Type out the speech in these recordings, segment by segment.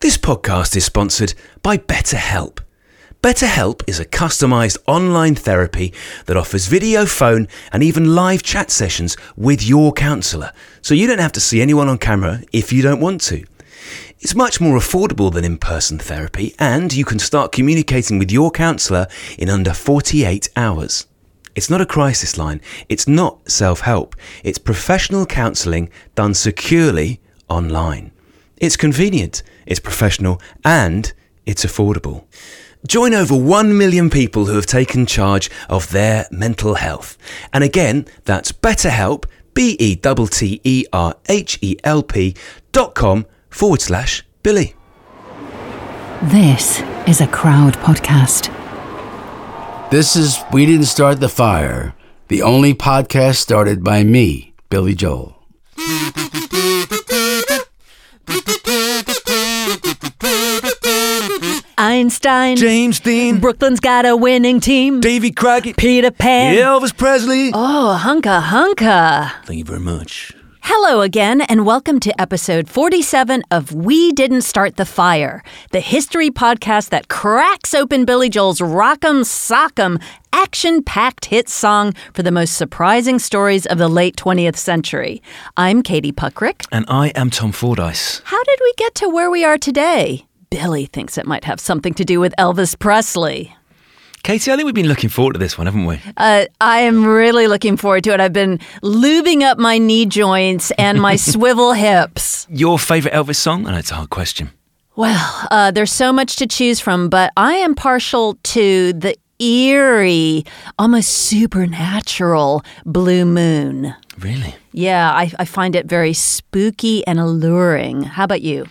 This podcast is sponsored by BetterHelp. BetterHelp is a customized online therapy that offers video, phone, and even live chat sessions with your counselor, so you don't have to see anyone on camera if you don't want to. It's much more affordable than in person therapy, and you can start communicating with your counselor in under 48 hours. It's not a crisis line, it's not self help, it's professional counselling done securely online. It's convenient, it's professional, and it's affordable. Join over 1 million people who have taken charge of their mental health. And again, that's BetterHelp, B E T T E R H E L P dot com forward slash Billy. This is a crowd podcast. This is We Didn't Start the Fire, the only podcast started by me, Billy Joel. Einstein. James Dean, Brooklyn's got a winning team. Davy Crockett, Peter Pan. Elvis Presley. Oh, hunka hunka. Thank you very much. Hello again, and welcome to episode 47 of We Didn't Start the Fire, the history podcast that cracks open Billy Joel's Rock'em Sock'em action packed hit song for the most surprising stories of the late 20th century. I'm Katie Puckrick. And I am Tom Fordyce. How did we get to where we are today? Billy thinks it might have something to do with Elvis Presley. Casey, I think we've been looking forward to this one, haven't we? Uh, I am really looking forward to it. I've been lubing up my knee joints and my swivel hips. Your favourite Elvis song? I know it's a hard question. Well, uh, there's so much to choose from, but I am partial to the eerie, almost supernatural Blue Moon. Really? Yeah, I, I find it very spooky and alluring. How about you?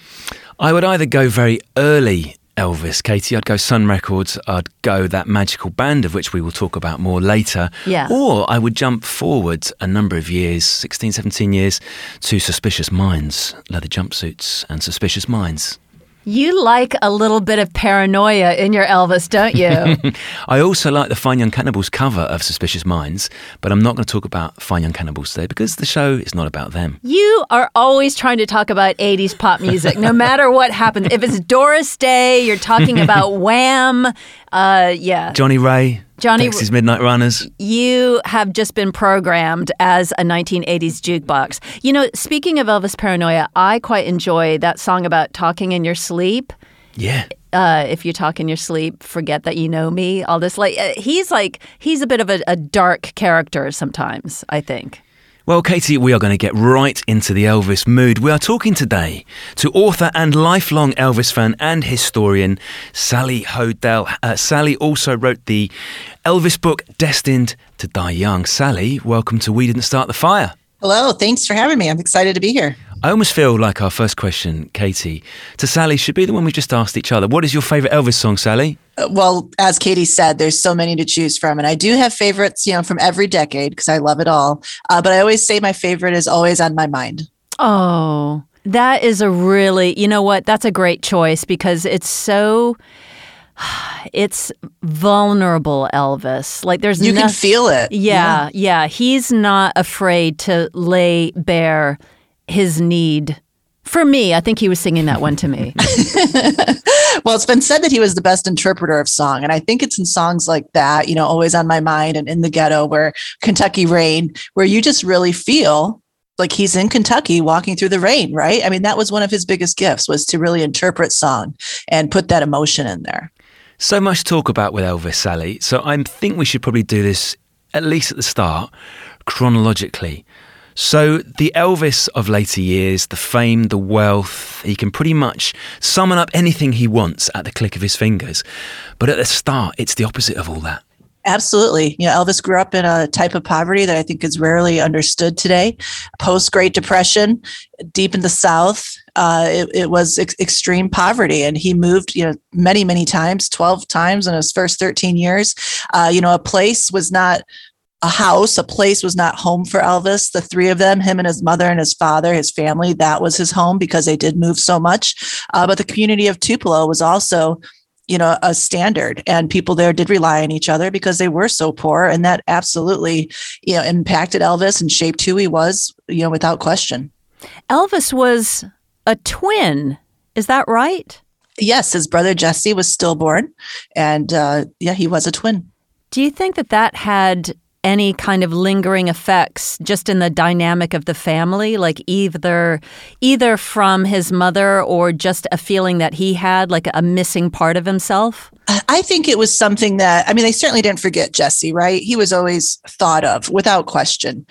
I would either go very early Elvis, Katie. I'd go Sun Records. I'd go that magical band of which we will talk about more later. Yeah. Or I would jump forward a number of years, 16, 17 years, to Suspicious Minds, leather jumpsuits and Suspicious Minds. You like a little bit of paranoia in your Elvis, don't you? I also like the Fine Young Cannibals cover of Suspicious Minds, but I'm not going to talk about Fine Young Cannibals today because the show is not about them. you are always trying to talk about 80s pop music, no matter what happens. If it's Doris Day, you're talking about Wham. Uh, yeah. Johnnie Ray, Johnny- Dexys Midnight Runners. You have just been programmed as a 1980s jukebox. You know, speaking of Elvis Paranoia, I quite enjoy that song about talking in your sleep. Yeah. Uh, if you talk in your sleep, forget that you know me. All this, like, uh, he's like, he's a bit of a, a dark character sometimes, I think. Well, Katie, we are going to get right into the Elvis mood. We are talking today to author and lifelong Elvis fan and historian Sally Hoedel. Uh, Sally also wrote the Elvis book Destined to Die Young. Sally, welcome to We Didn't Start the Fire. Hello, thanks for having me. I'm excited to be here. I almost feel like our first question, Katie, to Sally should be the one we just asked each other. What is your favourite Elvis song, Sally? Uh, Well, as Katie said, there's so many to choose from, and I do have favorites, you know, from every decade because I love it all. Uh, but I always say my favorite is always on my mind. Oh, that is a really, you know what? That's a great choice because it's so, it's vulnerable, Elvis. Like there's You can feel it. Yeah, yeah. He's not afraid to lay bare his need. For me, I think he was singing that one to me. Well, it's been said that he was the best interpreter of song, and I think it's in songs like that, you know, always on my mind and in the ghetto, where Kentucky Rain, where you just really feel like he's in Kentucky walking through the rain, right? I mean, that was one of his biggest gifts was to really interpret song and put that emotion in there. So much to talk about with Elvis, Sally. So I think we should probably do this at least at the start, chronologically. So the Elvis of later years, the fame, the wealth, he can pretty much summon up anything he wants at the click of his fingers. But at the start, it's the opposite of all that. Absolutely. You know, Elvis grew up in a type of poverty that I think is rarely understood today. Post Great Depression, deep in the South, uh, it, it, was ex- extreme poverty, and he moved, you know, many, many times, twelve times in his first thirteen years. Uh, you know, a place was not a house, a place was not home for Elvis. The three of them, him and his mother and his father, his family, that was his home because they did move so much. Uh, but the community of Tupelo was also you know a standard and people there did rely on each other because they were so poor and that absolutely you know impacted elvis and shaped who he was you know without question elvis was a twin is that right yes his brother jesse was stillborn and uh, yeah he was a twin do you think that that had any kind of lingering effects just in the dynamic of the family like either either from his mother or just a feeling that he had like a missing part of himself uh, I think it was something that, I mean, they certainly didn't forget Jesse, right? He was always thought of without question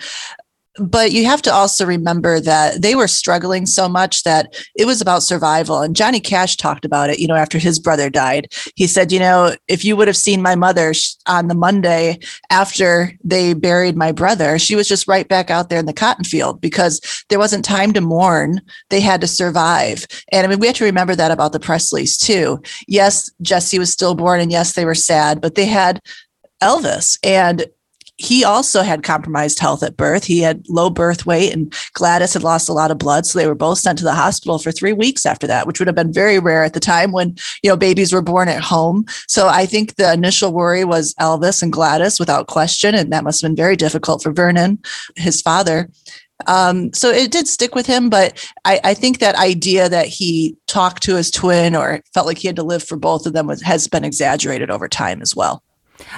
but you have to also remember that they were struggling so much that it was about survival. And Johnny Cash talked about it, you know, after his brother died. He said, you know, if you would have seen my mother on the Monday after they buried my brother, she was just right back out there in the cotton field because there wasn't time to mourn. They had to survive. And I mean, we have to remember that about the Presleys too. Yes, Jesse was stillborn and yes, they were sad, but they had Elvis. And he also had compromised health at birth. He had low birth weight, and Gladys had lost a lot of blood. So they were both sent to the hospital for three weeks after that, which would have been very rare at the time when you know babies were born at home. So I think the initial worry was Elvis and Gladys, without question, and that must have been very difficult for Vernon, his father. Um, so it did stick with him, but I, I, think that idea that he talked to his twin or felt like he had to live for both of them was, has been exaggerated over time as well.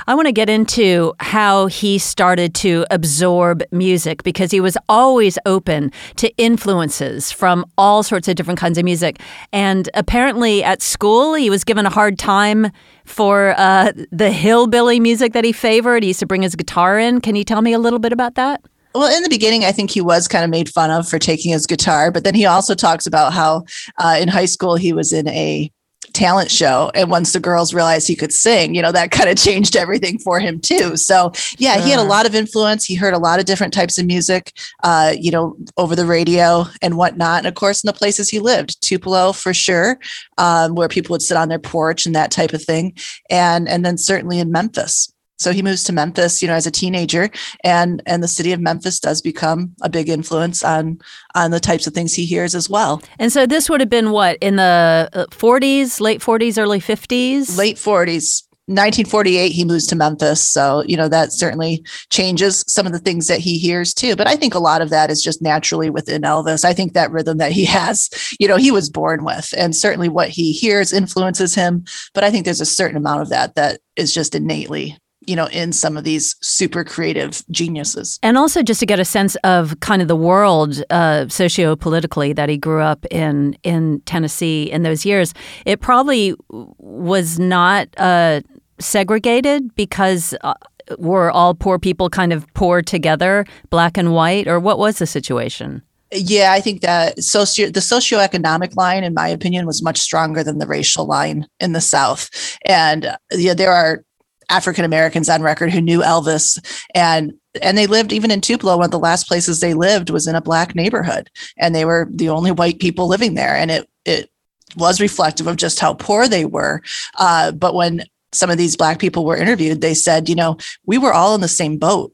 I want to get into how he started to absorb music because he was always open to influences from all sorts of different kinds of music. And apparently at school, he was given a hard time for uh, the hillbilly music that he favored. He used to bring his guitar in. Can you tell me a little bit about that? Well, in the beginning, I think he was kind of made fun of for taking his guitar, but then he also talks about how uh, in high school he was in a talent show. And once the girls realized he could sing, you know, that kind of changed everything for him too. So yeah, sure. he had a lot of influence. He heard a lot of different types of music, uh, you know, over the radio and whatnot. And of course, in the places he lived, Tupelo for sure, um, where people would sit on their porch and that type of thing. And, and then certainly in Memphis. So he moves to Memphis, you know, as a teenager, and and the city of Memphis does become a big influence on on the types of things he hears as well. And so this would have been what in the 40s, uh, late 40s, early 50s, late 40s. 1948 he moves to memphis. So you know that certainly changes some of the things that he hears too. But i think a lot of that is just naturally within elvis. I think that rhythm that he has you know he was born with and certainly what he hears influences him. But i think there's a certain amount of that that is just innately you know, in some of these super creative geniuses. And also just to get a sense of kind of the world uh, socio-politically that he grew up in in Tennessee in those years, it probably was not uh, segregated because uh, were all poor people kind of poor together, black and white, or what was the situation? Yeah, I think that socio the socioeconomic line, in my opinion, was much stronger than the racial line in the South. And yeah, there are African Americans on record who knew Elvis. And and they lived even in Tupelo one of the last places they lived was in a black neighborhood. And they were the only white people living there. And it it was reflective of just how poor they were. Uh, but when some of these black people were interviewed they said you know we were all in the same boat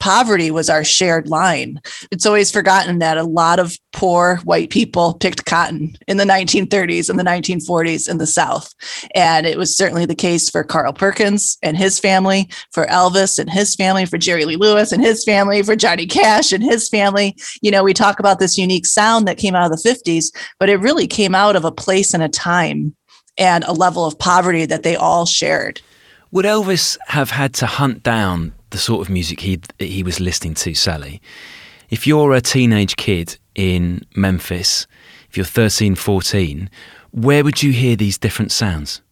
poverty was our shared line. It's always forgotten that a lot of poor white people picked cotton in the 1930s and the 1940s in the South. And it was certainly the case for Carl Perkins and his family, for Elvis and his family, for Jerry Lee Lewis and his family, for Johnny Cash and his family. You know, we talk about this unique sound that came out of the 50s, but it really came out of a place and a time and a level of poverty that they all shared. Would Elvis have had to hunt down the sort of music he he was listening to, Sally. If you're a teenage kid in Memphis, if you're 13, 14, where would you hear these different sounds?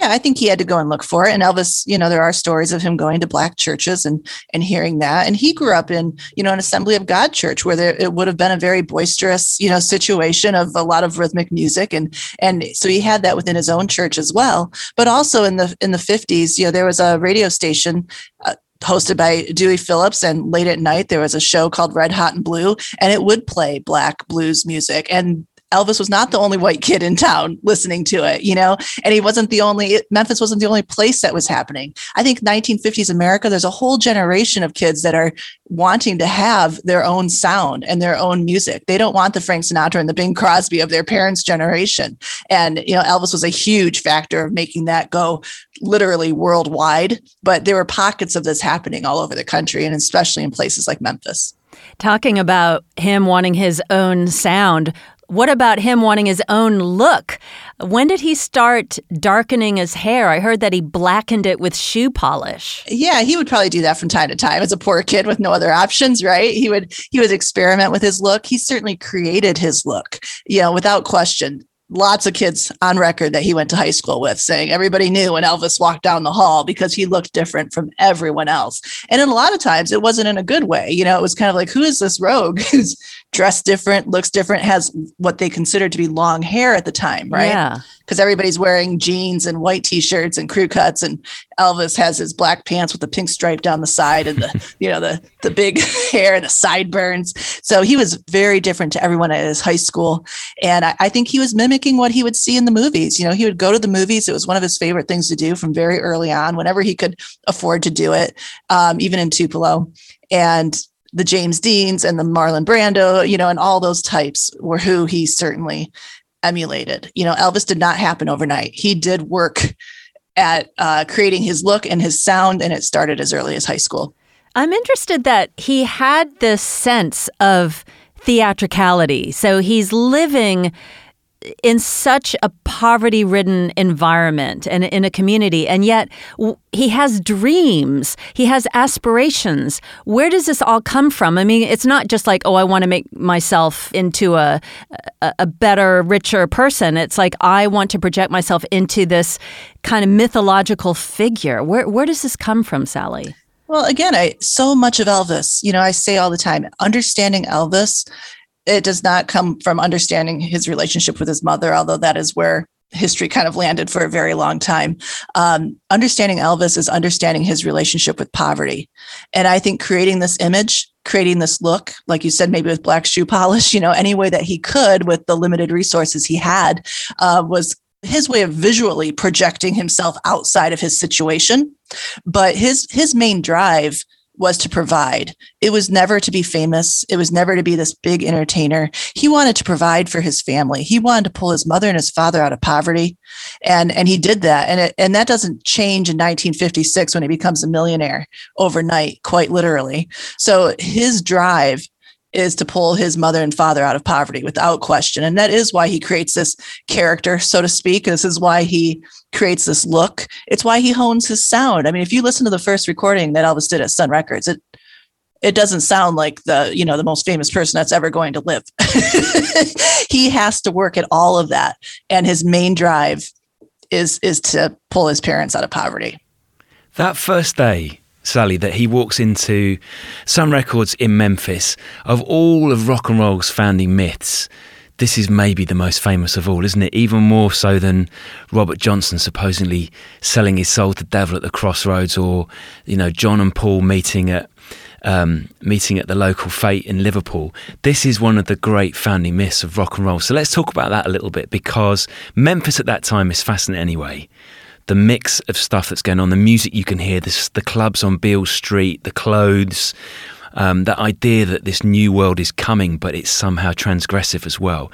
Yeah, I think he had to go and look for it. And Elvis, you know, there are stories of him going to black churches and and hearing that. And he grew up in, you know, an Assembly of God church where there it would have been a very boisterous, you know, situation of a lot of rhythmic music. And and so he had that within his own church as well. But also in the in the 50s, you know, there was a radio station uh, hosted by Dewey Phillips. And late at night, there was a show called Red Hot and Blue, and it would play black blues music. And Elvis was not the only white kid in town listening to it, you know, and he wasn't the only, Memphis wasn't the only place that was happening. I think 1950s America, there's a whole generation of kids that are wanting to have their own sound and their own music. They don't want the Frank Sinatra and the Bing Crosby of their parents' generation. And, you know, Elvis was a huge factor of making that go literally worldwide. But there were pockets of this happening all over the country and especially in places like Memphis. Talking about him wanting his own sound, what about him wanting his own look? When did he start darkening his hair? I heard that he blackened it with shoe polish. Yeah, he would probably do that from time to time as a poor kid with no other options, right? He would he would experiment with his look. He certainly created his look, you know, without question lots of kids on record that he went to high school with saying everybody knew when Elvis walked down the hall because he looked different from everyone else. And in a lot of times it wasn't in a good way. You know, it was kind of like, who is this rogue who's dressed different, looks different, has what they considered to be long hair at the time, right? Yeah. Because everybody's wearing jeans and white t-shirts and crew cuts, and Elvis has his black pants with the pink stripe down the side and the you know the the big hair and the sideburns. So he was very different to everyone at his high school, and I, I think he was mimicking what he would see in the movies. You know, he would go to the movies; it was one of his favorite things to do from very early on, whenever he could afford to do it, um, even in Tupelo. And the James Deans and the Marlon Brando, you know, and all those types were who he certainly emulated. You know, Elvis did not happen overnight. He did work at uh, creating his look and his sound, and it started as early as high school. I'm interested that he had this sense of theatricality. So he's living in such a poverty ridden environment and in a community, and yet he has dreams, he has aspirations. Where does this all come from? I mean, it's not just like, oh, I want to make myself into a, a, better, richer person. It's like, I want to project myself into this kind of mythological figure. Where, where does this come from, Sally? Well, again, I so much of Elvis, you know, I say all the time, understanding Elvis it does not come from understanding his relationship with his mother, although that is where history kind of landed for a very long time. Um, understanding Elvis is understanding his relationship with poverty. And I think creating this image, creating this look, like you said, maybe with black shoe polish, you know, any way that he could with the limited resources he had, uh, was his way of visually projecting himself outside of his situation. But his his main drive was to provide. It was never to be famous. It was never to be this big entertainer. He wanted to provide for his family. He wanted to pull his mother and his father out of poverty. And, and he did that. And, it, and that doesn't change in 1956 when he becomes a millionaire overnight, quite literally. So his drive is to pull his mother and father out of poverty without question. And that is why he creates this character, so to speak. This is why he creates this look. It's why he hones his sound. I mean, if you listen to the first recording that Elvis did at Sun Records, it it doesn't sound like the you know the most famous person that's ever going to live. he has to work at all of that, and his main drive is is to pull his parents out of poverty. That first day Sally, that he walks into Sun Records in Memphis. Of all of rock and roll's founding myths, this is maybe the most famous of all, isn't it? Even more so than Robert Johnson supposedly selling his soul to the devil at the crossroads, or you know John and Paul meeting at um, meeting at the local fete in Liverpool. This is one of the great founding myths of rock and roll. So let's talk about that a little bit because Memphis at that time is fascinating anyway the mix of stuff that's going on, the music you can hear, this, the clubs on Beale Street, the clothes, um, that idea that this new world is coming, but it's somehow transgressive as well.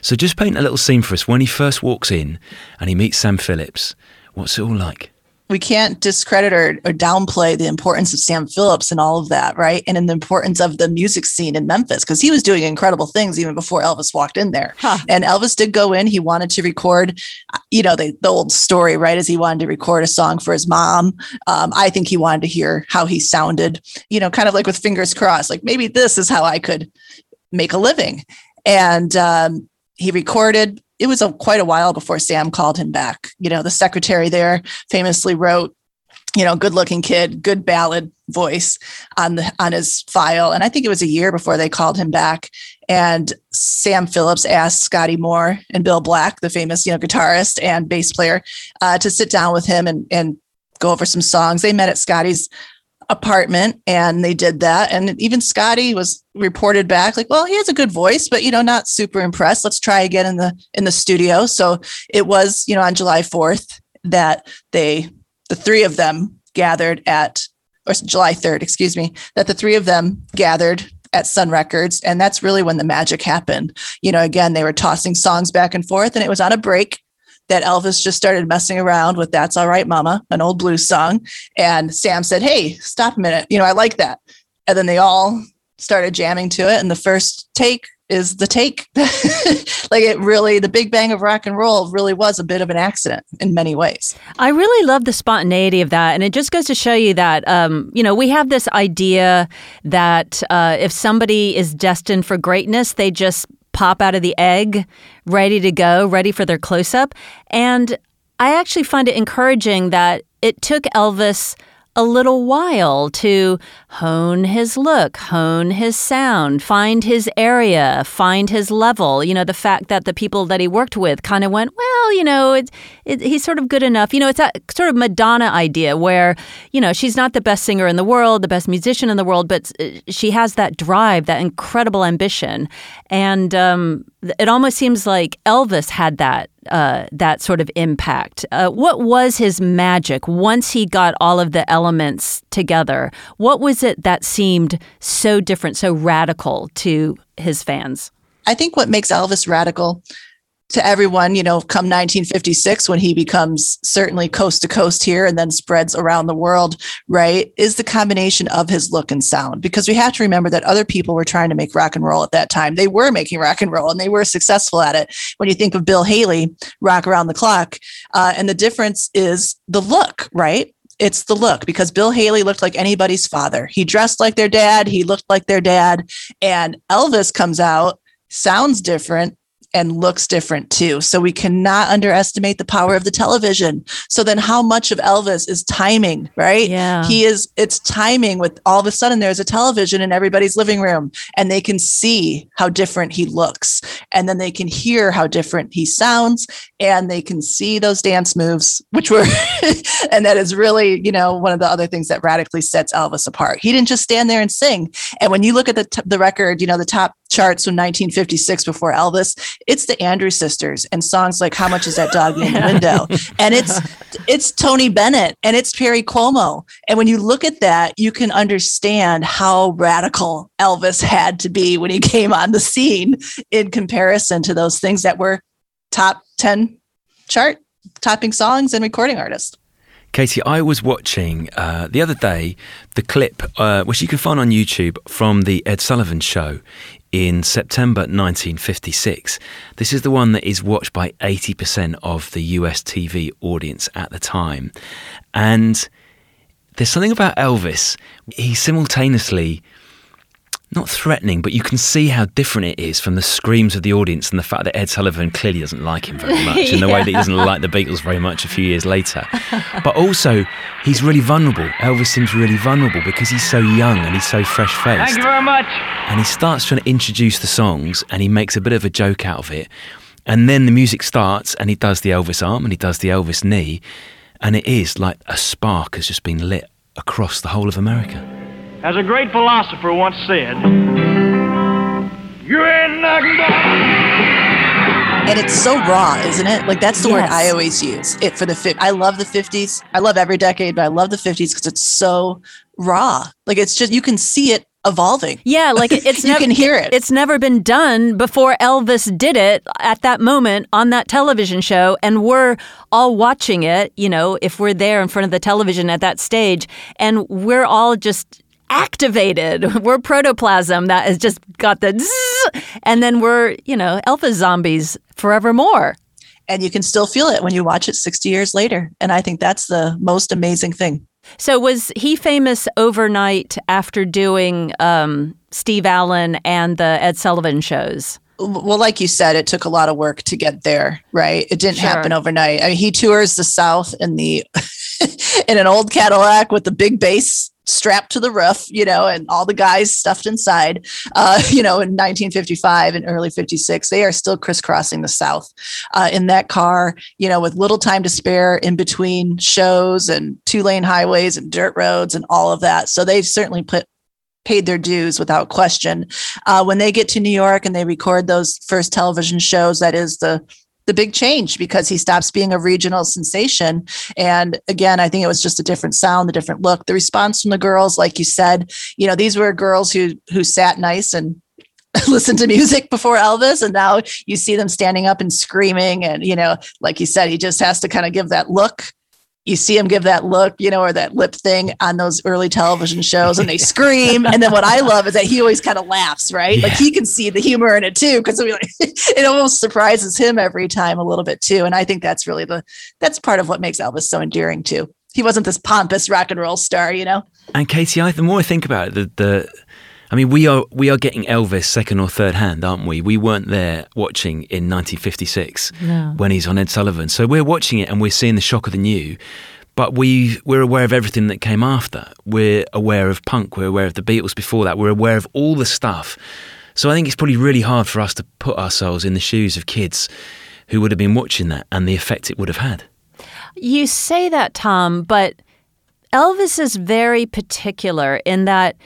So just paint a little scene for us. When he first walks in and he meets Sam Phillips, what's it all like? We can't discredit or, or, downplay the importance of Sam Phillips and all of that, right? And in the importance of the music scene in Memphis, because he was doing incredible things even before Elvis walked in there. Huh. And Elvis did go in. He wanted to record, you know, the, the old story, right? As he wanted to record a song for his mom. Um, I think he wanted to hear how he sounded, you know, kind of like with fingers crossed, like maybe this is how I could make a living. And um, he recorded. It was a, quite a while before Sam called him back. You know, the secretary there famously wrote, you know, good looking kid, good ballad voice on the on his file. And I think it was a year before they called him back. And Sam Phillips asked Scotty Moore and Bill Black, the famous, you know, guitarist and bass player, uh, to sit down with him and and go over some songs. They met at Scotty's apartment and they did that. And even Scotty was reported back like, well, he has a good voice, but you know, not super impressed. Let's try again in the in the studio. So it was, you know, on July 4th that they the three of them gathered at or July 3rd, excuse me, that the three of them gathered at Sun Records. And that's really when the magic happened. You know, again, they were tossing songs back and forth, and it was on a break that Elvis just started messing around with That's All Right Mama, an old blues song. And Sam said, Hey, stop a minute. You know, I like that. And then they all started jamming to it. And the first take is the take. like it really, the big bang of rock and roll really was a bit of an accident in many ways. I really love the spontaneity of that. And it just goes to show you that, um, you know, we have this idea that uh, if somebody is destined for greatness, they just pop out of the egg, ready to go, ready for their close up. And I actually find it encouraging that it took Elvis a little while to hone his look, hone his sound, find his area, find his level. You know, the fact that the people that he worked with kind of went, well, you know, it, it, he's sort of good enough. You know, it's that sort of Madonna idea where, you know, she's not the best singer in the world, the best musician in the world, but uh, she has that drive, that incredible ambition. And um, it almost seems like Elvis had that uh, that sort of impact. Uh, what was his magic once he got all of the elements together? What was it that seemed so different, so radical to his fans? I think what makes Elvis radical to everyone, you know, come 1956 when he becomes certainly coast to coast here and then spreads around the world, right? Is the combination of his look and sound. Because we have to remember that other people were trying to make rock and roll at that time. They were making rock and roll and they were successful at it. When you think of Bill Haley, Rock Around the Clock, uh, and the difference is the look, right? It's the look because Bill Haley looked like anybody's father. He dressed like their dad, he looked like their dad. And Elvis comes out, sounds different, and looks different too. So we cannot underestimate the power of the television. So then how much of Elvis is timing, right? Yeah. He is it's timing with all of a sudden there's a television in everybody's living room and they can see how different he looks and then they can hear how different he sounds and they can see those dance moves which were and that is really, you know, one of the other things that radically sets Elvis apart. He didn't just stand there and sing. And when you look at the t- the record, you know, the top charts from 1956 before Elvis, it's the Andrews sisters and songs like "How Much Is That Dog in the Window," and it's it's Tony Bennett and it's Perry Como. And when you look at that, you can understand how radical Elvis had to be when he came on the scene in comparison to those things that were top 10 chart topping songs and recording artists. Katie, I was watching uh, the other day the clip, uh, which you can find on YouTube, from the Ed Sullivan Show in September 1956. This is the one that is watched by 80% of the US TV audience at the time. And there's something about Elvis. He simultaneously not threatening, but you can see how different it is from the screams of the audience and the fact that Ed Sullivan clearly doesn't like him very much in the way that he doesn't like the Beatles very much a few years later. But also, he's really vulnerable. Elvis seems really vulnerable because he's so young and he's so fresh faced. Thank you very much. And he starts trying to introduce the songs and he makes a bit of a joke out of it. And then the music starts and he does the Elvis arm and he does the Elvis knee. And it is like a spark has just been lit across the whole of America. As a great philosopher once said, you ain't nothing but. And it's so raw, isn't it? Like that's the word I always use. It for the fif- I love the 50s. I love every decade, but I love the 50s because it's so raw. Like it's just you can see it evolving. Yeah, like it's You never, can hear it. It's never been done before Elvis did it at that moment on that television show, and we're all watching it. You know, if we're there in front of the television at that stage, and we're all just activated. We're protoplasm that has just got the, zzz, and then we're you know alpha zombies forevermore. and you can still feel it when you watch it 60 years later. And I think that's the most amazing thing. So was he famous overnight after doing um, Steve Allen and the Ed Sullivan shows? well, like you said, it took a lot of work to get there, right? It didn't Sure. happen overnight. I mean, he tours the South in the in an old Cadillac with the big bass strapped to the roof, you know, and all the guys stuffed inside. Uh, you know, in 1955 and early 56, they are still crisscrossing the South uh, in that car, you know, with little time to spare in between shows and two lane highways and dirt roads and all of that. So they've certainly put paid their dues without question. Uh, when they get to New York and they record those first television shows, that is the the big change because he stops being a regional sensation. And again, I think it was just a different sound, a different look. The response from the girls, like you said, you know, these were girls who who sat nice and listened to music before Elvis, and now you see them standing up and screaming. And you know, like you said, he just has to kind of give that look you see him give that look, you know, or that lip thing on those early television shows and they scream. and then what I love is that he always kind of laughs, right? Like he can see the humor in it too. Cause like, it almost surprises him every time a little bit too. And I think that's really the, that's part of what makes Elvis so endearing too. He wasn't this pompous rock and roll star, you know? And Katie, I, the more I think about it, the, the I mean, we are we are getting Elvis second or third hand, aren't we? We weren't there watching in 1956 when he's on Ed Sullivan, so we're watching it and we're seeing the shock of the new. But we we're aware of everything that came after. We're aware of punk. We're aware of the Beatles before that. We're aware of all the stuff. So I think it's probably really hard for us to put ourselves in the shoes of kids who would have been watching that and the effect it would have had. You say that, Tom, but Elvis is very particular in that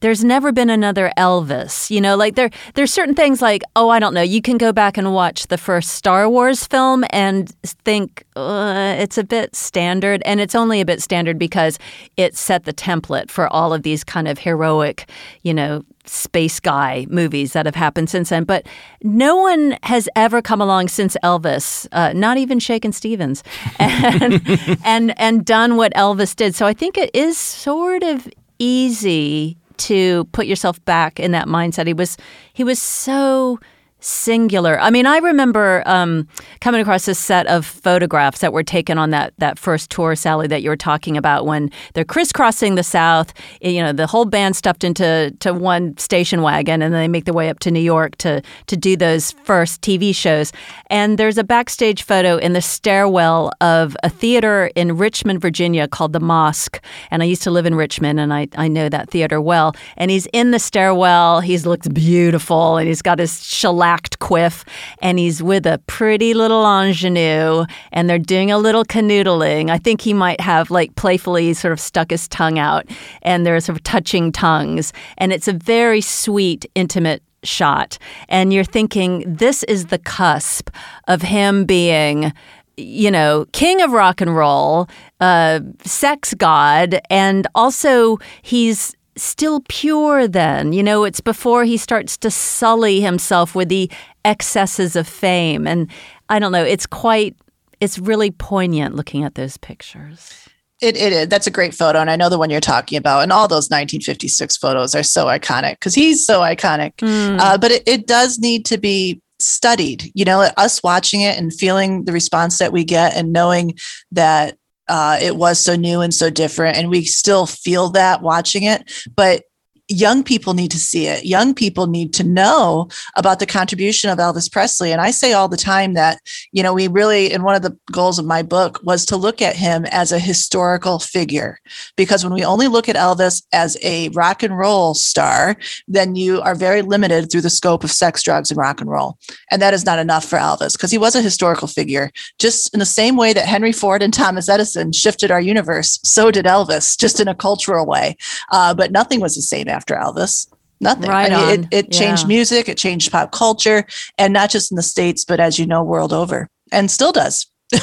there's never been another Elvis. You know, like there there's certain things like, oh, I don't know, you can go back and watch the first Star Wars film and think it's a bit standard and it's only a bit standard because it set the template for all of these kind of heroic, you know, space guy movies that have happened since then. But no one has ever come along since Elvis, uh, not even Shakin' Stevens, and, and and done what Elvis did. So I think it is sort of easy to put yourself back in that mindset. He was he was so singular. I mean, I remember um, coming across a set of photographs that were taken on that that first tour, Sally, that you were talking about when they're crisscrossing the South. You know, the whole band stuffed into to one station wagon, and then they make their way up to New York to to do those first TV shows. And there's a backstage photo in the stairwell of a theater in Richmond, Virginia, called the Mosque. And I used to live in Richmond, and I I know that theater well. And he's in the stairwell. He looks beautiful, and he's got his shellacked quiff, and he's with a pretty little ingenue, and they're doing a little canoodling. I think he might have like playfully sort of stuck his tongue out, and they're sort of touching tongues, and it's a very sweet, intimate shot. And you're thinking, this is the cusp of him being you know, king of rock and roll, uh, sex god, and also he's still pure then. You know, it's before he starts to sully himself with the excesses of fame. And I don't know, it's quite, it's really poignant looking at those pictures. It, it is. That's a great photo. And I know the one you're talking about. And all those 1956 photos are so iconic because he's so iconic. Uh, but it, it does need to be studied. You know, us watching it and feeling the response that we get and knowing that uh, it was so new and so different. And we still feel that watching it. But young people need to see it. Young people need to know about the contribution of Elvis Presley. And I say all the time that, you know, we really, and one of the goals of my book was to look at him as a historical figure. Because when we only look at Elvis as a rock and roll star, then you are very limited through the scope of sex, drugs, and rock and roll. And that is not enough for Elvis because he was a historical figure. Just in the same way that Henry Ford and Thomas Edison shifted our universe, so did Elvis, just in a cultural way. Uh, but nothing was the same after Elvis. Nothing. Right I mean, on. it, it changed Yeah. music, it changed pop culture, and not just in the States, but as you know, world over, and still does.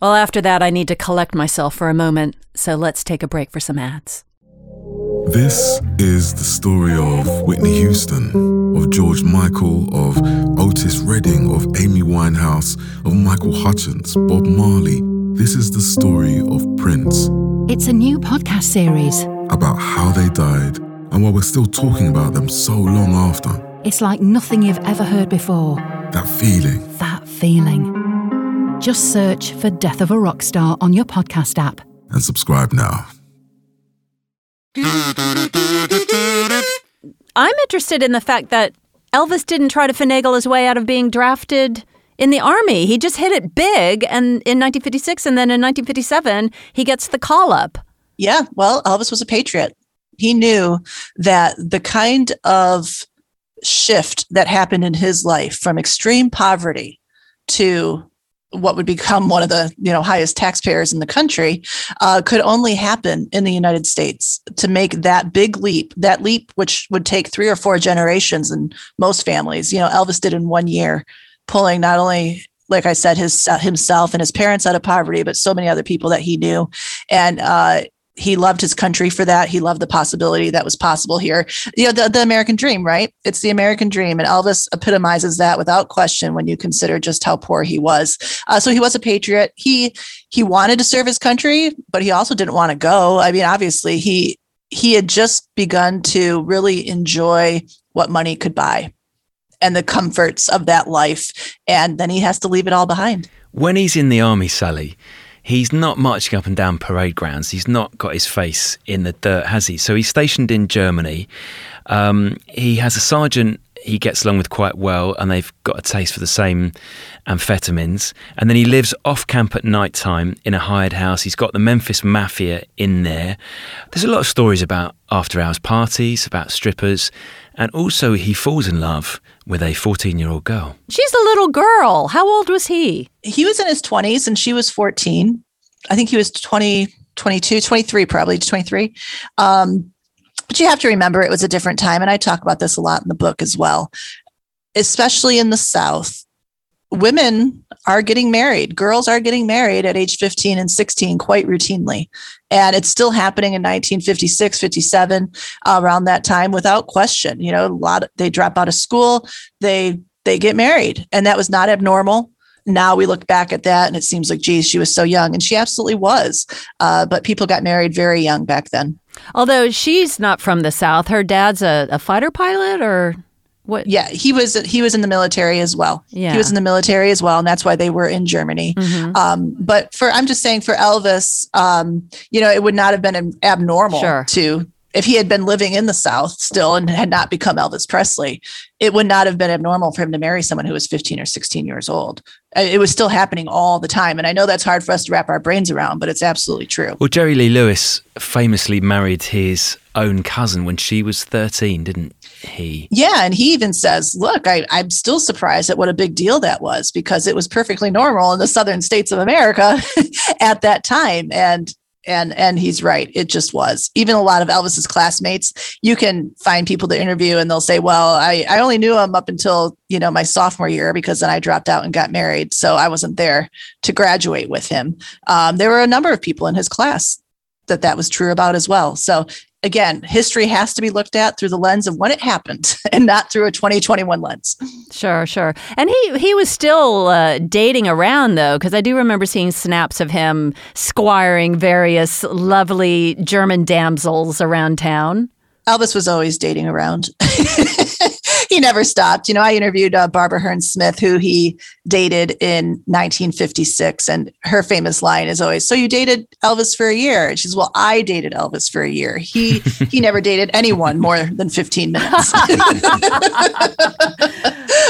Well, after that, I need to collect myself for a moment. So let's take a break for some ads. This is the story of Whitney Houston, of George Michael, of Otis Redding, of Amy Winehouse, of Michael Hutchence, Bob Marley. This is the story of Prince, It's a new podcast series. About how they died and why we're still talking about them so long after. It's like nothing you've ever heard before. That feeling. That feeling. Just search for Death of a Rock Star on your podcast app. And subscribe now. I'm interested in the fact that Elvis didn't try to finagle his way out of being drafted in the army. He just hit it big and in 1956 and then in 1957 he gets the call up. Yeah, well, Elvis was a patriot. He knew that the kind of shift that happened in his life from extreme poverty to what would become one of the you know highest taxpayers in the country uh, could only happen in the United States to make that big leap that leap which would take three or four generations in most families you know Elvis did in one year pulling not only like I said his uh, himself and his parents out of poverty but so many other people that he knew and uh, he loved his country for that. He loved the possibility that was possible here. You know, the, the American dream, right? It's the American dream. And Elvis epitomizes that without question when you consider just how poor he was. Uh, so he was a patriot. He he wanted to serve his country, but he also didn't want to go. I mean, obviously, he he had just begun to really enjoy what money could buy and the comforts of that life. And then he has to leave it all behind. When he's in the army, Sally, he's not marching up and down parade grounds. He's not got his face in the dirt, has he? So he's stationed in Germany. Um, he has a sergeant he gets along with quite well, and they've got a taste for the same amphetamines. And then he lives off camp at night time in a hired house. He's got the Memphis Mafia in there. There's a lot of stories about after hours parties, about strippers, and also he falls in love with a 14 year old girl. She's a little girl. How old was he? He was in his 20s and she was 14. I think he was 20, 22, 23, probably 23. Um, but you have to remember it was a different time. And I talk about this a lot in the book as well, especially in the South. Women are getting married. Girls are getting married at age 15 and 16 quite routinely. And it's still happening in 1956, 57, uh, around that time without question. You know, a lot of, they drop out of school, they they get married. And that was not abnormal now we look back at that and it seems like, geez, she was so young. And she absolutely was. Uh, but people got married very young back then. Although she's not from the South, her dad's a, a fighter pilot or what? Yeah, he was he was in the military as well. Yeah. He was in the military as well, and that's why they were in Germany. Mm-hmm. Um, but for I'm just saying for Elvis, um, you know, it would not have been abnormal sure. to if he had been living in the South still and had not become Elvis Presley, it would not have been abnormal for him to marry someone who was 15 or 16 years old. Uh, it was still happening all the time. And I know that's hard for us to wrap our brains around, but it's absolutely true. Well, Jerry Lee Lewis famously married his own cousin when she was 13, didn't he? Yeah. And he even says, look, I, I'm still surprised at what a big deal that was because it was perfectly normal in the southern states of America at that time. And and and he's right. It just was. Even a lot of elvis's classmates you can find people to interview and they'll say well i i only knew him up until you know my sophomore year because then i dropped out and got married so i wasn't there to graduate with him. Um, there were a number of people in his class that that was true about as well. So again, history has to be looked at through the lens of when it happened and not through a 2021 lens. Sure, sure. And he he was still uh, dating around though, because I do remember seeing snaps of him squiring various lovely German damsels around town. Elvis was always dating around. he never stopped. You know, I interviewed uh, Barbara Hearn Smith, who he dated in 1956, and her famous line is always, "So you dated Elvis for a year?" And she's, "Well, I dated Elvis for a year. He he never dated anyone more than 15 minutes."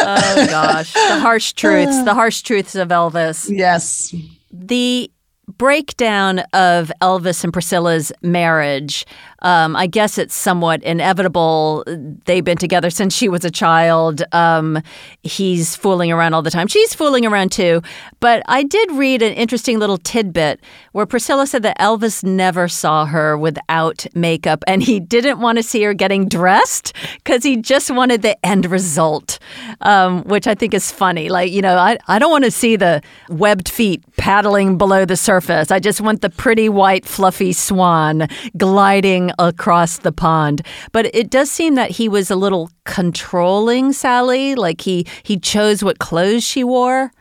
oh gosh, the harsh truths, the harsh truths of Elvis. Yes. The breakdown of Elvis and Priscilla's marriage um, I guess it's somewhat inevitable. They've been together since she was a child. Um, he's fooling around all the time. She's fooling around too. But I did read an interesting little tidbit where Priscilla said that Elvis never saw her without makeup and he didn't want to see her getting dressed because he just wanted the end result, um, which I think is funny. Like, you know, I, I don't want to see the webbed feet paddling below the surface. I just want the pretty white, fluffy swan gliding across the pond. But it does seem that he was a little controlling Sally, like he he chose what clothes she wore.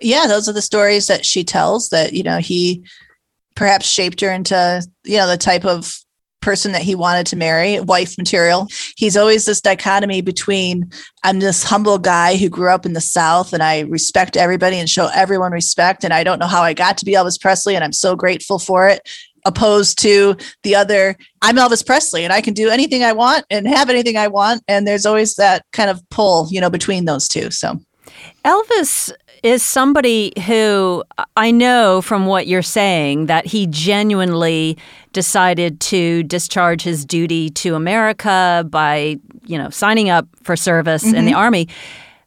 Yeah, those are the stories that she tells that, you know, he perhaps shaped her into, you know, the type of person that he wanted to marry, wife material. He's always this dichotomy between I'm this humble guy who grew up in the South and I respect everybody and show everyone respect. And I don't know how I got to be Elvis Presley and I'm so grateful for it opposed to the other i'm elvis presley and i can do anything i want and have anything i want and there's always that kind of pull you know between those two so Elvis is somebody who I know from what you're saying that he genuinely decided to discharge his duty to America by, you know, signing up for service mm-hmm. in the army.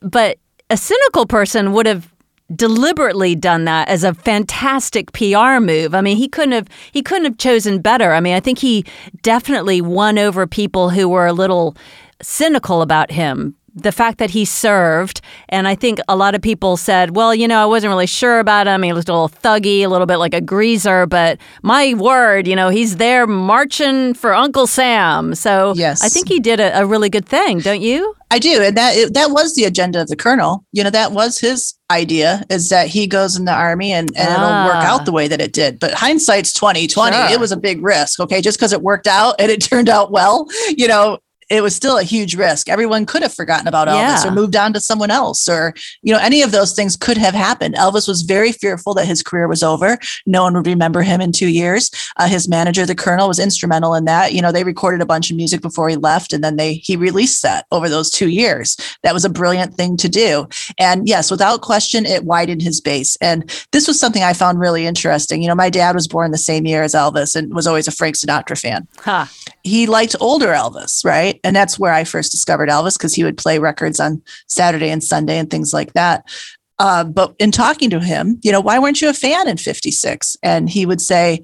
But a cynical person would have deliberately done that as a fantastic PR move. I mean, he couldn't have he couldn't have chosen better. I mean, I think he definitely won over people who were a little cynical about him the fact that he served, and I think a lot of people said, well, you know, I wasn't really sure about him. He looked a little thuggy, a little bit like a greaser, but my word, you know, he's there marching for Uncle Sam. So yes. I think he did a, a really good thing, don't you? I do, and that that was the agenda of the colonel. You know, that was his idea is that he goes in the army and, and ah. it'll work out the way that it did. But hindsight's twenty twenty. Sure. It was a big risk. Okay, just because it worked out and it turned out well, you know, it was still a huge risk. Everyone could have forgotten about Elvis yeah. or moved on to someone else, or you know, any of those things could have happened. Elvis was very fearful that his career was over. No one would remember him in two years. Uh, his manager, the Colonel, was instrumental in that. You know, they recorded a bunch of music before he left, and then they he released that over those two years. That was a brilliant thing to do. And yes, without question, it widened his base. And this was something I found really interesting. You know, my dad was born the same year as Elvis and was always a Frank Sinatra fan. Huh. He liked older Elvis, right? And that's where I first discovered Elvis because he would play records on Saturday and Sunday and things like that. Uh, but in talking to him, you know, why weren't you a fan in 56? And he would say,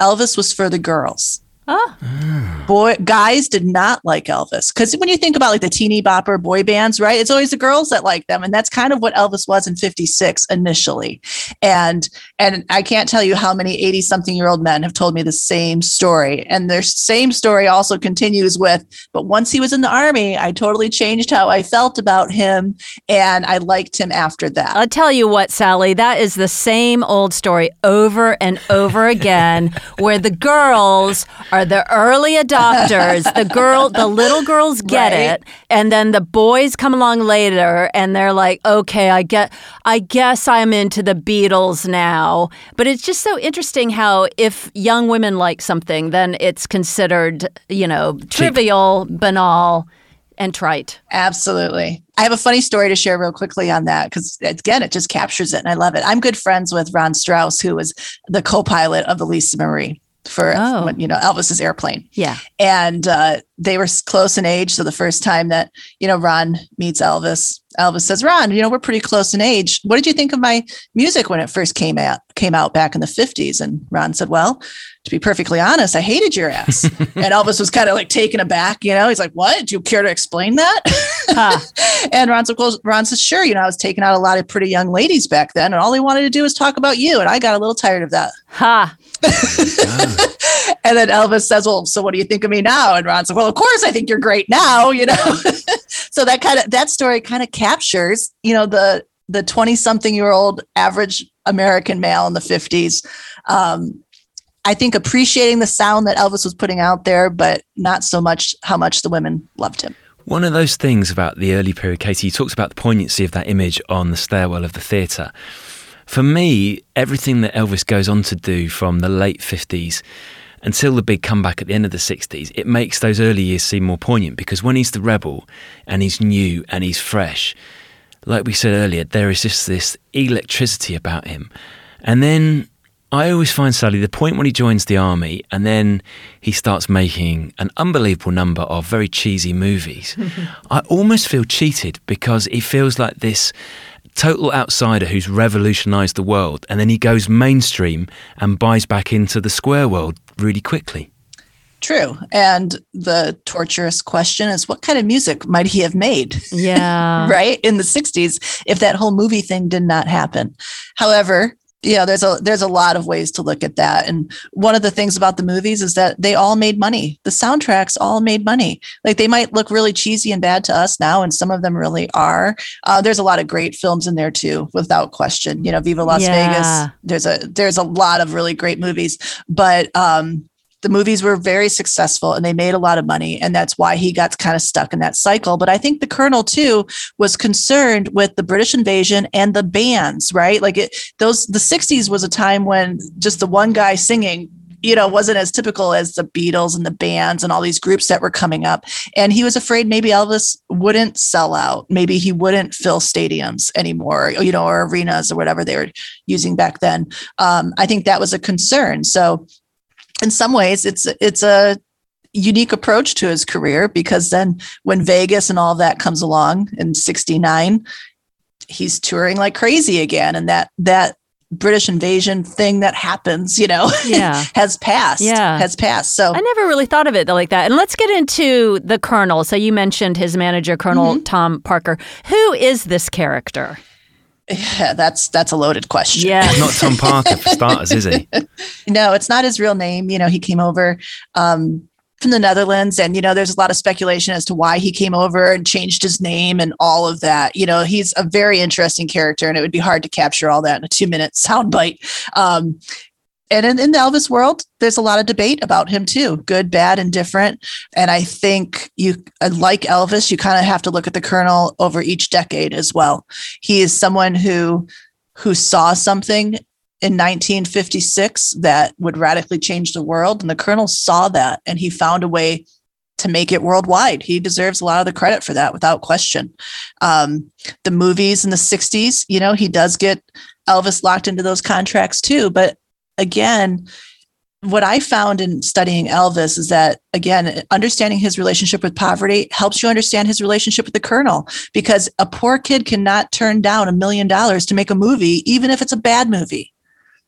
Elvis was for the girls. Oh. Boy, guys did not like Elvis because when you think about like the teeny bopper boy bands, right? It's always the girls that like them, and that's kind of what Elvis was in '56 initially. And and I can't tell you how many 80 something year old men have told me the same story, and their same story also continues with. But once he was in the army, I totally changed how I felt about him, and I liked him after that. I'll tell you what, Sally, that is the same old story over and over again, where the girls are the early adopters. the girl, the little girls get right. it, and then the boys come along later, and they're like, "Okay, I get, I guess I'm into the Beatles now." But it's just so interesting how if young women like something, then it's considered, you know, trivial, banal and trite. Absolutely. I have a funny story to share real quickly on that because again, it just captures it and I love it. I'm good friends with Ron Strauss, who was the co-pilot of the Lisa Marie for oh. when, you know Elvis's airplane. Yeah, and uh, they were close in age. So the first time that you know Ron meets Elvis, Elvis says, "Ron, you know we're pretty close in age. What did you think of my music when it first came out came out back in the '50s?" And Ron said, "Well, to be perfectly honest, I hated your ass." and Elvis was kind of like taken aback. You know, he's like, "What? Do you care to explain that?" Huh. and Ron said, "Ron says, sure. You know, I was taking out a lot of pretty young ladies back then, and all they wanted to do was talk about you, and I got a little tired of that." Ha. and then Elvis says, Well, so what do you think of me now? And Ron says, Well, of course I think you're great now, you know. so that kind of that story kind of captures, you know, the the 20 something year old average American male in the 50s. Um, I think appreciating the sound that Elvis was putting out there, but not so much how much the women loved him. One of those things about the early period, Katie, you talked about the poignancy of that image on the stairwell of the theatre. For me, everything that Elvis goes on to do from the late 50s until the big comeback at the end of the 60s, it makes those early years seem more poignant because when he's the rebel and he's new and he's fresh, like we said earlier, there is just this electricity about him. And then I always find Sally the point when he joins the army and then he starts making an unbelievable number of very cheesy movies. I almost feel cheated because he feels like this total outsider who's revolutionized the world, and then he goes mainstream and buys back into the square world really quickly. True. And the torturous question is what kind of music might he have made? Yeah. right? In the 60s, if that whole movie thing did not happen. However, yeah, there's a there's a lot of ways to look at that. And one of the things about the movies is that they all made money. The soundtracks all made money. Like they might look really cheesy and bad to us now, and some of them really are. Uh, there's a lot of great films in there too, without question. You know, Viva Las yeah. Vegas. There's a there's a lot of really great movies, but um, the movies were very successful and they made a lot of money and that's why he got kind of stuck in that cycle but i think the colonel too was concerned with the british invasion and the bands right like it those the 60s was a time when just the one guy singing you know, wasn't as typical as the Beatles and the bands and all these groups that were coming up. And he was afraid maybe Elvis wouldn't sell out. Maybe he wouldn't fill stadiums anymore, you know, or arenas or whatever they were using back then. Um, I think that was a concern. So in some ways it's it's a unique approach to his career because then when Vegas and all that comes along in 69 he's touring like crazy again and that that British invasion thing that happens, you know, Yeah. has passed. Yeah. Has passed. So I never really thought of it like that. And let's get into the Colonel. So you mentioned his manager, Colonel Mm-hmm. Tom Parker. Who is this character? Yeah, that's that's a loaded question. Yes. Not Tom Parker for starters, is he? No, it's not his real name. You know, he came over um, from the Netherlands, and you know, there's a lot of speculation as to why he came over and changed his name and all of that. You know, he's a very interesting character, and it would be hard to capture all that in a two minute soundbite. Um, and in, in the Elvis world, there's a lot of debate about him too, good, bad, and different. And I think you, uh, like Elvis, you kind of have to look at the Colonel over each decade as well. He is someone who who saw something in 1956 that would radically change the world. And the Colonel saw that and he found a way to make it worldwide. He deserves a lot of the credit for that without question. Um, the movies in the 60s, you know, he does get Elvis locked into those contracts too. But again, what I found in studying Elvis is that, again, understanding his relationship with poverty helps you understand his relationship with the colonel because a poor kid cannot turn down a million dollars to make a movie, even if it's a bad movie.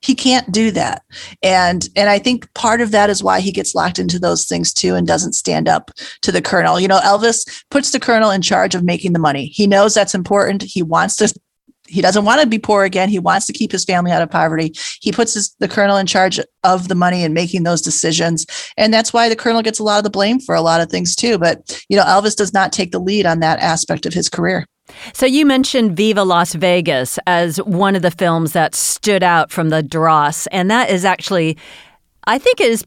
He can't do that. And and I think part of that is why he gets locked into those things too and doesn't stand up to the colonel. You know, Elvis puts the colonel in charge of making the money. He knows that's important. He wants to he doesn't want to be poor again. He wants to keep his family out of poverty. He puts his, the colonel in charge of the money and making those decisions. And that's why the colonel gets a lot of the blame for a lot of things too. But, you know, Elvis does not take the lead on that aspect of his career. So you mentioned Viva Las Vegas as one of the films that stood out from the dross, and that is actually, I think, it is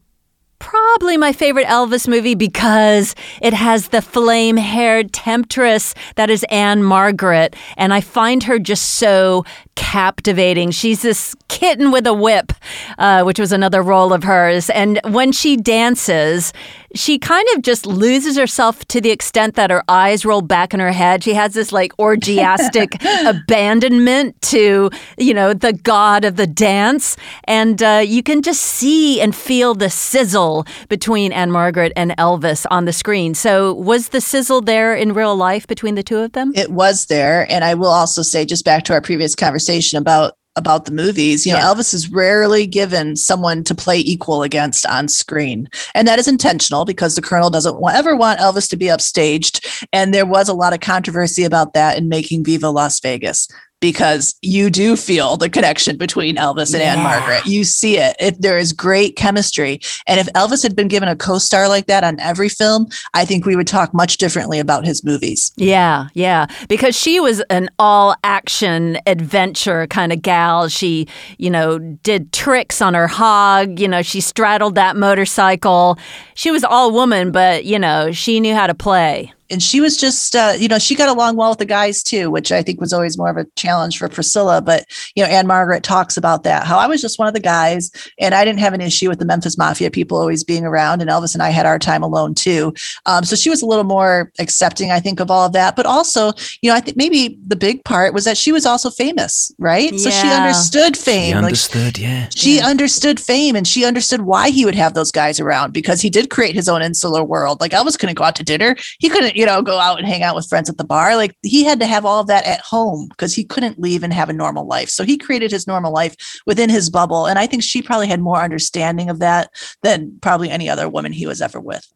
probably my favorite Elvis movie because it has the flame-haired temptress that is Ann-Margret, and I find her just so captivating. She's this kitten with a whip, uh, which was another role of hers, and when she dances, she kind of just loses herself to the extent that her eyes roll back in her head. She has this like orgiastic abandonment to, you know, the god of the dance. And uh, you can just see and feel the sizzle between Ann-Margret and Elvis on the screen. So, was the sizzle there in real life between the two of them? It was there. And I will also say, just back to our previous conversation about about the movies, you know, Yeah. Elvis is rarely given someone to play equal against on screen. And that is intentional because the Colonel doesn't ever want Elvis to be upstaged. And there was a lot of controversy about that in making Viva Las Vegas because you do feel the connection between Elvis and Ann-Margret. You see it. it. There is great chemistry. And if Elvis had been given a co star like that on every film, I think we would talk much differently about his movies. Yeah, yeah, because she was an all action adventure kind of gal. She, you know, did tricks on her hog, you know, she straddled that motorcycle. She was all woman, but, you know, she knew how to play. And she was just uh, you know she got along well with the guys too which i think was always more of a challenge for priscilla but you know Ann-Margret talks about that how i was just one of the guys and i didn't have an issue with the memphis mafia people always being around and elvis and i had our time alone too um, so she was a little more accepting i think of all of that but also you know i think maybe the big part was that she was also famous right so she understood fame Like, understood, yeah. she understood fame and she understood why he would have those guys around because he did create his own insular world. Like Elvis couldn't go out to dinner. He couldn't, you know, go out and hang out with friends at the bar. Like he had to have all of that at home because he couldn't leave and have a normal life. So he created his normal life within his bubble. And I think she probably had more understanding of that than probably any other woman he was ever with.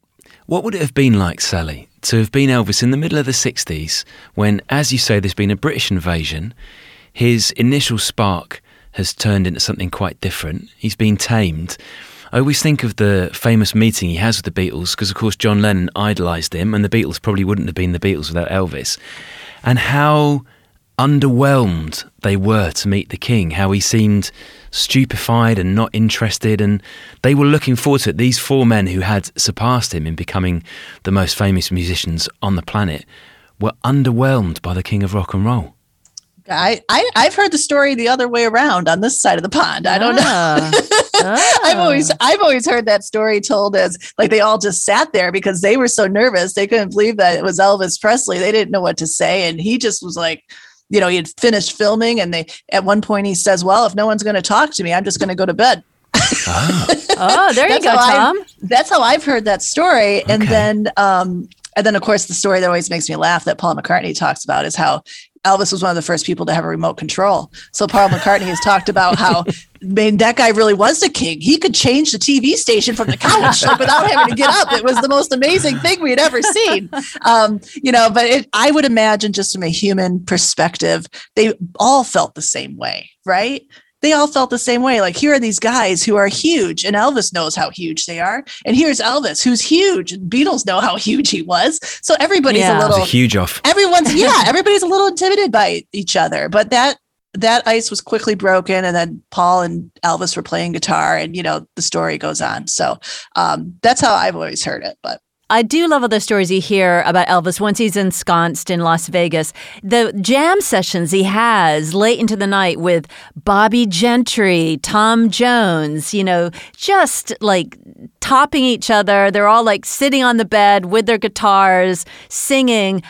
What would it have been like, Sally, to have been Elvis in the middle of the 60s when, as you say, there's been a British invasion? His initial spark has turned into something quite different. He's been tamed. I always think of the famous meeting he has with the Beatles, because of course John Lennon idolised him, and the Beatles probably wouldn't have been the Beatles without Elvis. And how underwhelmed they were to meet the king, how he seemed stupefied and not interested, and they were looking forward to it. These four men who had surpassed him in becoming the most famous musicians on the planet were underwhelmed by the king of rock and roll. I, I I've heard the story the other way around on this side of the pond. I don't know. Ah. Ah. I've always I've always heard that story told as like they all just sat there because they were so nervous they couldn't believe that it was Elvis Presley. They didn't know what to say, and he just was like, you know, he had finished filming, and they at one point he says, "Well, if no one's going to talk to me, I'm just going to go to bed." Oh, there you go, how I've- Tom. That's how I've heard that story. And then, um, and then of course, the story that always makes me laugh that Paul McCartney talks about is how Elvis was one of the first people to have a remote control. So Paul McCartney has talked about how, I mean, that guy really was the king. He could change the TV station from the couch like, without having to get up. It was the most amazing thing we had ever seen. Um, you know, but it, I would imagine just from a human perspective, they all felt the same way, right? They all felt the same way. Like, here are these guys who are huge, and Elvis knows how huge they are. And here's Elvis, who's huge, and Beatles know how huge he was. So everybody's Yeah. a It's little, a huge off. everyone's, yeah, everybody's a little intimidated by each other. But that, that ice was quickly broken. And then Paul and Elvis were playing guitar, and, you know, the story goes on. So um, that's how I've always heard it. But I do love other stories you hear about Elvis once he's ensconced in Las Vegas. The jam sessions he has late into the night with Bobbie Gentry, Tom Jones, you know, just like topping each other. They're all like sitting on the bed with their guitars, singing.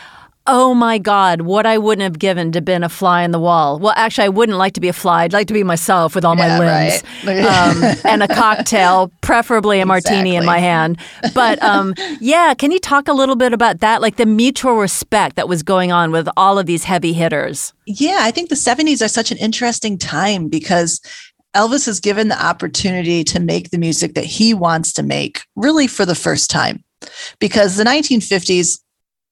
Oh my God, what I wouldn't have given to been a fly in the wall. Well, actually, I wouldn't like to be a fly. I'd like to be myself with all my Yeah, limbs right. um, and a cocktail, preferably a martini in my hand. But um, yeah, can you talk a little bit about that? Like the mutual respect that was going on with all of these heavy hitters. Yeah, I think the 70s are such an interesting time because Elvis is given the opportunity to make the music that he wants to make really for the first time. Because the 1950s,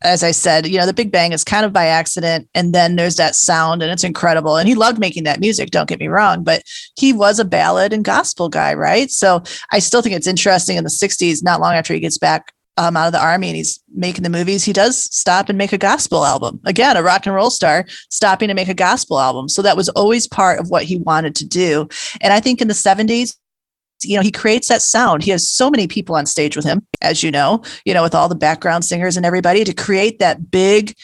as I said, you know, the Big Bang is kind of by accident. And then there's that sound and it's incredible. And he loved making that music, don't get me wrong, but he was a ballad and gospel guy, right? So I still think it's interesting in the 60s, not long after he gets back um, out of the army and he's making the movies, he does stop and make a gospel album. Again, a rock and roll star stopping to make a gospel album. So that was always part of what he wanted to do. And I think in the 70s, you know, he creates that sound. He has so many people on stage with him, as you know, you know, with all the background singers and everybody to create that big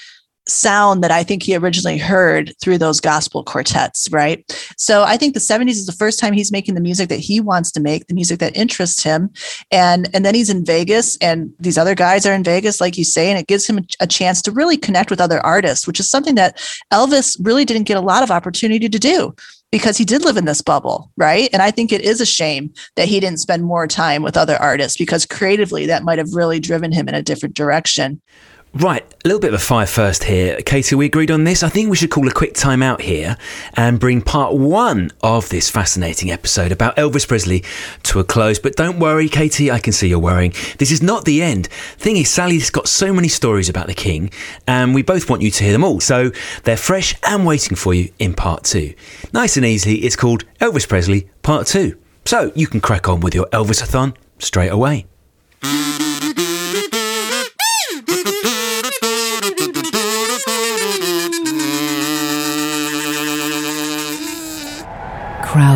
sound that I think he originally heard through those gospel quartets, right? So I think the 70s is the first time he's making the music that he wants to make, the music that interests him. And and then he's in Vegas and these other guys are in Vegas like you say and it gives him a, a chance to really connect with other artists, which is something that Elvis really didn't get a lot of opportunity to do because he did live in this bubble, right? And I think it is a shame that he didn't spend more time with other artists because creatively that might have really driven him in a different direction. Right, a little bit of a fire first here. Katie, we agreed on this. I think we should call a quick time out here and bring part one of this fascinating episode about Elvis Presley to a close. But don't worry, Katie, I can see you're worrying. This is not the end. Thing is, Sally's got so many stories about the King, and we both want you to hear them all. So they're fresh and waiting for you in part two. Nice and easy, it's called Elvis Presley Part Two. So you can crack on with your Elvisathon straight away.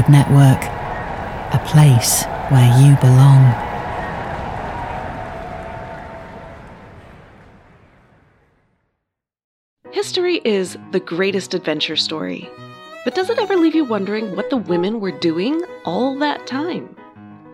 Network, a place where you belong. History is the greatest adventure story. But does it ever leave you wondering what the women were doing all that time?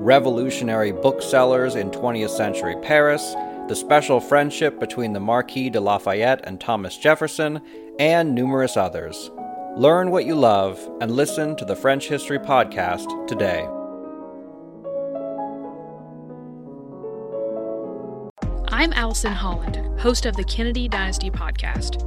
revolutionary booksellers in 20th century Paris, the special friendship between the Marquis de Lafayette and Thomas Jefferson, and numerous others. Learn what you love and listen to the French History Podcast today. I'm Allison Holland, host of the Kennedy Dynasty podcast.